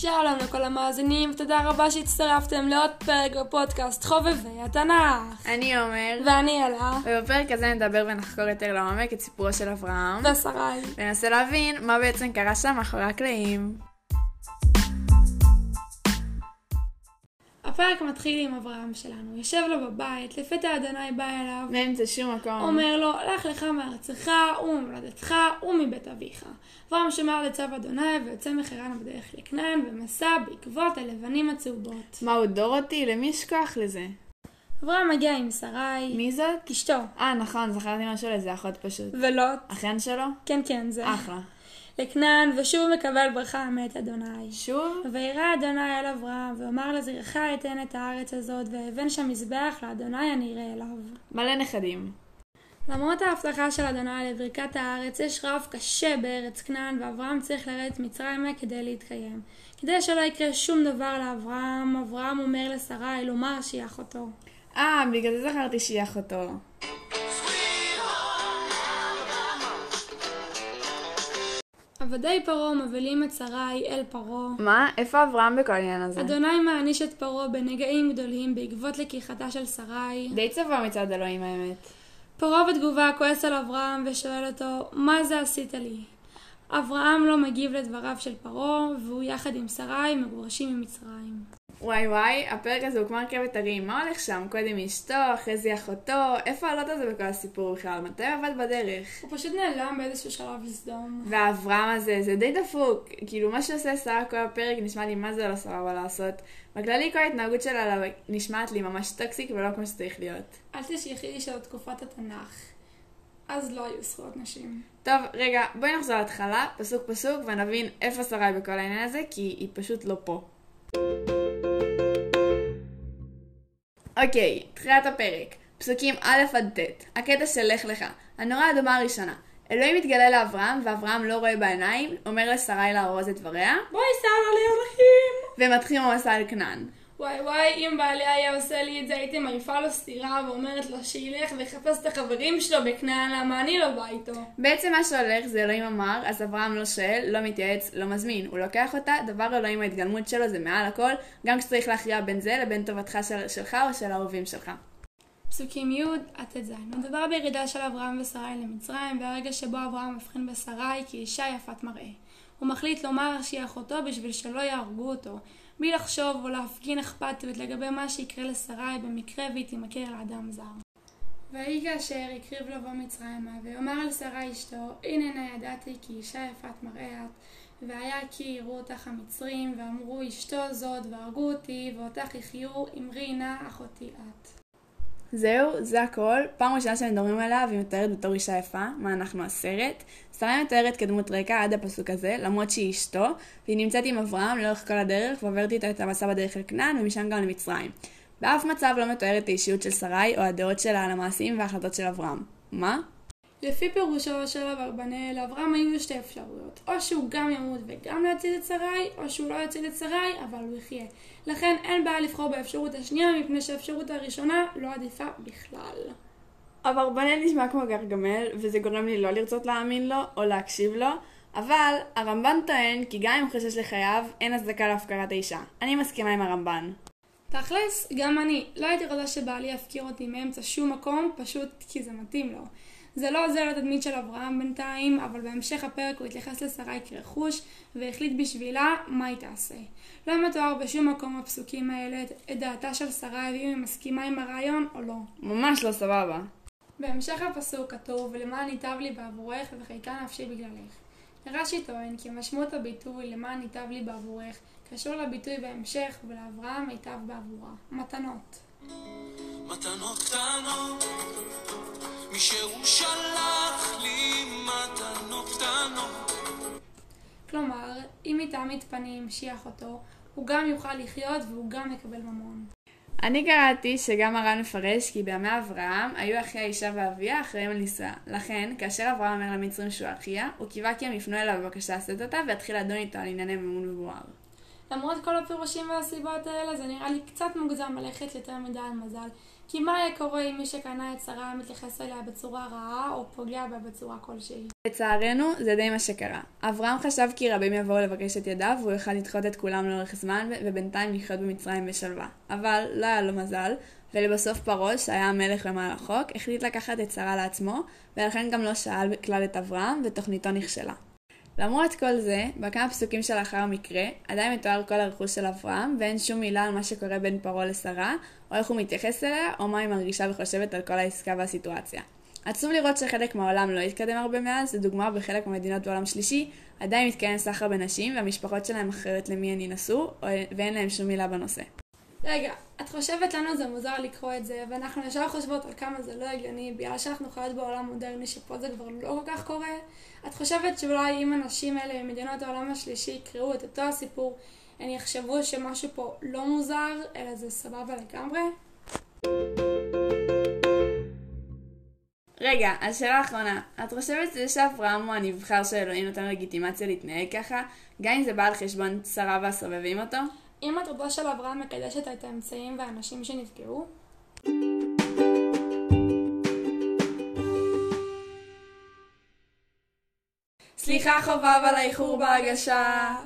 שלום לכל המאזינים, תודה רבה שהצטרפתם לעוד פרק בפודקאסט חובבי התנ"ך. אני עומר, ואני אלה, ובפרק הזה נדבר ונחקור יותר לעומק את סיפורו של אברהם, ושרי. וננסה להבין מה בעצם קרה שם מאחורי הקלעים. הפרק מתחיל עם אברהם שלנו, יושב לו בבית, לפתע אדוני בא אליו, נמצא שום מקום. אומר לו, לך לך מארצך וממולדתך ומבית אביך. אברהם שמר לצו אדוני ויוצא מחרן בדרך לכנען ומסע בעקבות הלבנים הצהובות. מה הוא דורותי? למי יש כוח לזה? אברהם מגיע עם שרי, מי זאת? אשתו, אה, נכון, זכרתי משהו לזה, אחות פשוט. ולוט, אחיין שלו? כן כן זה, אחלה. לכנען ושוב מקבל ברכה מאת אדוני. שוב? וירא אדוני אל אברהם, ואמר לזרעך אתן את הארץ הזאת, ואבן שם מזבח לאדוני הנראה אליו. מלא נכדים. למרות ההבטחה של אדוני לברכת הארץ, יש רב קשה בארץ כנען, ואברהם צריך לרדת מצרימה כדי להתקיים. כדי שלא יקרה שום דבר לאברהם, אברהם אומר לשרי לומר שהיא אחותו. אה, בגלל זה זכרתי שהיא אחותו. עבדי פרעה מבלים את שרי אל פרעה. מה? איפה אברהם בכל העניין הזה? אדוני מעניש את פרעה בנגעים גדולים בעקבות לקיחתה של שרי. די צבוע מצד אלוהים האמת. פרעה בתגובה כועס על אברהם ושואל אותו, מה זה עשית לי? אברהם לא מגיב לדבריו של פרעה, והוא יחד עם שרי מגורשים ממצרים. וואי וואי, הפרק הזה הוא כמו רכבת הרים, מה הולך שם? קודם אשתו, אחרי זה אחותו, איפה הלוט הזה בכל הסיפור בכלל? מתי הוא עבד בדרך? הוא פשוט נעלם באיזשהו שלב לסדום. והאברהם הזה, זה די דפוק. כאילו, מה שעושה שרה כל הפרק נשמע לי מה זה לא סבבה לעשות. בכללי כל ההתנהגות שלה נשמעת לי ממש toxic ולא כמו שצריך להיות. אל תשכחי לי שבתקופת התנ"ך. אז לא היו זכויות נשים. טוב, רגע, בואי נחזור להתחלה, פסוק פסוק, ונבין איפה שרה בכל העניין הזה, כי היא פשוט לא פה. אוקיי, תחילת הפרק, פסוקים א' עד ט', הקטע של לך לך, הנורה האדומה הראשונה. אלוהים מתגלה לאברהם, ואברהם לא רואה בעיניים, אומר לשרי לארוז את דבריה, בואי שרה לי הולכים! ומתחיל המסע אל כנען. וואי וואי, אם בעלי היה עושה לי את זה, הייתי מעיפה לו סטירה ואומרת לו שילך ויחפש את החברים שלו בכנען, למה אני לא באה איתו. בעצם מה שהולך זה אלוהים אמר, אז אברהם לא שואל, לא מתייעץ, לא מזמין. הוא לוקח אותה, דבר אלוהים ההתגלמות שלו זה מעל הכל, גם כשצריך להכריע בין זה לבין טובתך של, שלך או של האהובים שלך. פסוקים י' עד ט"ז מדובר בירידה של אברהם ושרי למצרים, והרגע שבו אברהם מבחין בשרי כאישה יפת מראה. הוא מחליט לומר שהיא אחותו בשביל שלא יהרגו אותו, בלי לחשוב או להפגין אכפתיות לגבי מה שיקרה לשרי במקרה והיא תימכר לאדם זר. ויהי כאשר הקריב לבוא מצרימה, ויאמר אל שרה אשתו, הנה נא ידעתי כי אישה יפת מראה את, והיה כי יראו אותך המצרים, ואמרו אשתו זאת, והרגו אותי, ואותך יחיו, אמרי נא אחותי את. זהו, זה הכל. פעם ראשונה שמדברים עליה והיא מתארת בתור אישה יפה, מה אנחנו הסרט. שרה מתארת כדמות רקע עד הפסוק הזה, למרות שהיא אשתו, והיא נמצאת עם אברהם לאורך כל הדרך, ועוברת איתו את המסע בדרך אל כנען, ומשם גם למצרים. באף מצב לא מתוארת האישיות של שרי, או הדעות שלה על המעשים וההחלטות של אברהם. מה? לפי פירושו של אברבנאל, לאברהם היו שתי אפשרויות. או שהוא גם ימות וגם לא יציל את שרי, או שהוא לא יציל את שרי, אבל הוא יחיה. לכן אין בעיה לבחור באפשרות השנייה, מפני שהאפשרות הראשונה לא עדיפה בכלל. אברבנאל נשמע כמו גרגמל, וזה גורם לי לא לרצות להאמין לו, או להקשיב לו, אבל הרמב"ן טוען כי גם אם הוא חושש לחייו, אין הצדקה להפקרת האישה. אני מסכימה עם הרמב"ן. תכלס, גם אני. לא הייתי רוצה שבעלי יפקיר אותי מאמצע שום מקום, פשוט כי זה מתאים לו. זה לא עוזר לתדמית של אברהם בינתיים, אבל בהמשך הפרק הוא התייחס לשרי כרכוש, והחליט בשבילה מה היא תעשה. לא מתואר בשום מקום בפסוקים האלה את דעתה של שרי, ואם היא מסכימה עם הרעיון או לא. ממש לא סבבה. בהמשך הפסוק כתוב, ולמען ייטב לי בעבורך וחיקה נפשי בגללך. רש"י טוען כי משמעות הביטוי למען ייטב לי בעבורך קשור לביטוי בהמשך ולאברהם ייטב בעבורה. מתנות. מתנות קטנות, מי שהוא שלח לי מתנות קטנות. כלומר, אם איתה מתפנים שהיא אחותו, הוא גם יוכל לחיות והוא גם יקבל ממון. אני קראתי שגם הר"ן מפרש כי בימי אברהם היו אחי האישה ואביה אחראים על נישואיה. לכן, כאשר אברהם אומר למצרים שהוא אחיה, הוא קיווה כי הם יפנו אליו בבקשה לשאת אותה ויתחיל לדון איתו על ענייני ממון ובוער. למרות כל הפירושים והסיבות האלה, זה נראה לי קצת מוגזם ללכת יותר מדי על מזל. כי מה היה קורה אם מי שקנה את שרה מתייחס אליה בצורה רעה, או פוגע בה בצורה כלשהי? לצערנו, זה די מה שקרה. אברהם חשב כי רבים יבואו לבקש את ידיו, והוא יוכל לדחות את כולם לאורך זמן, ובינתיים לחיות במצרים בשלווה. אבל לא היה לו מזל, ולבסוף פרעה, שהיה המלך ומעל החוק, החליט לקחת את שרה לעצמו, ולכן גם לא שאל כלל את אברהם, ותוכניתו נכשלה. למרות כל זה, בכמה פסוקים שלאחר המקרה, עדיין מתואר כל הרכוש של אברהם, ואין שום מילה על מה שקורה בין פרעה לשרה, או איך הוא מתייחס אליה, או מה היא מרגישה וחושבת על כל העסקה והסיטואציה. עצוב לראות שחלק מהעולם לא התקדם הרבה מאז, לדוגמה בחלק מהמדינות בעולם שלישי, עדיין מתקיים סחר בנשים, והמשפחות שלהם אחרת למי הן ינסו, ואין להם שום מילה בנושא. רגע, את חושבת לנו זה מוזר לקרוא את זה, ואנחנו ישר חושבות על כמה זה לא הגיוני, בגלל שאנחנו חיות בעולם מודרני שפה זה כבר לא כל כך קורה? את חושבת שאולי אם הנשים האלה ממדינות העולם השלישי יקראו את אותו הסיפור, הן יחשבו שמשהו פה לא מוזר, אלא זה סבבה לגמרי? רגע, אז שאלה אחרונה. את חושבת שזה שאברהם הוא הנבחר של אלוהים נותן לגיטימציה להתנהג ככה, גם אם זה בא על חשבון שרה והסובבים אותו? אם הטובה של אברהם מקדשת את האמצעים והאנשים שנפגעו? סליחה חובב על האיחור בהגשה.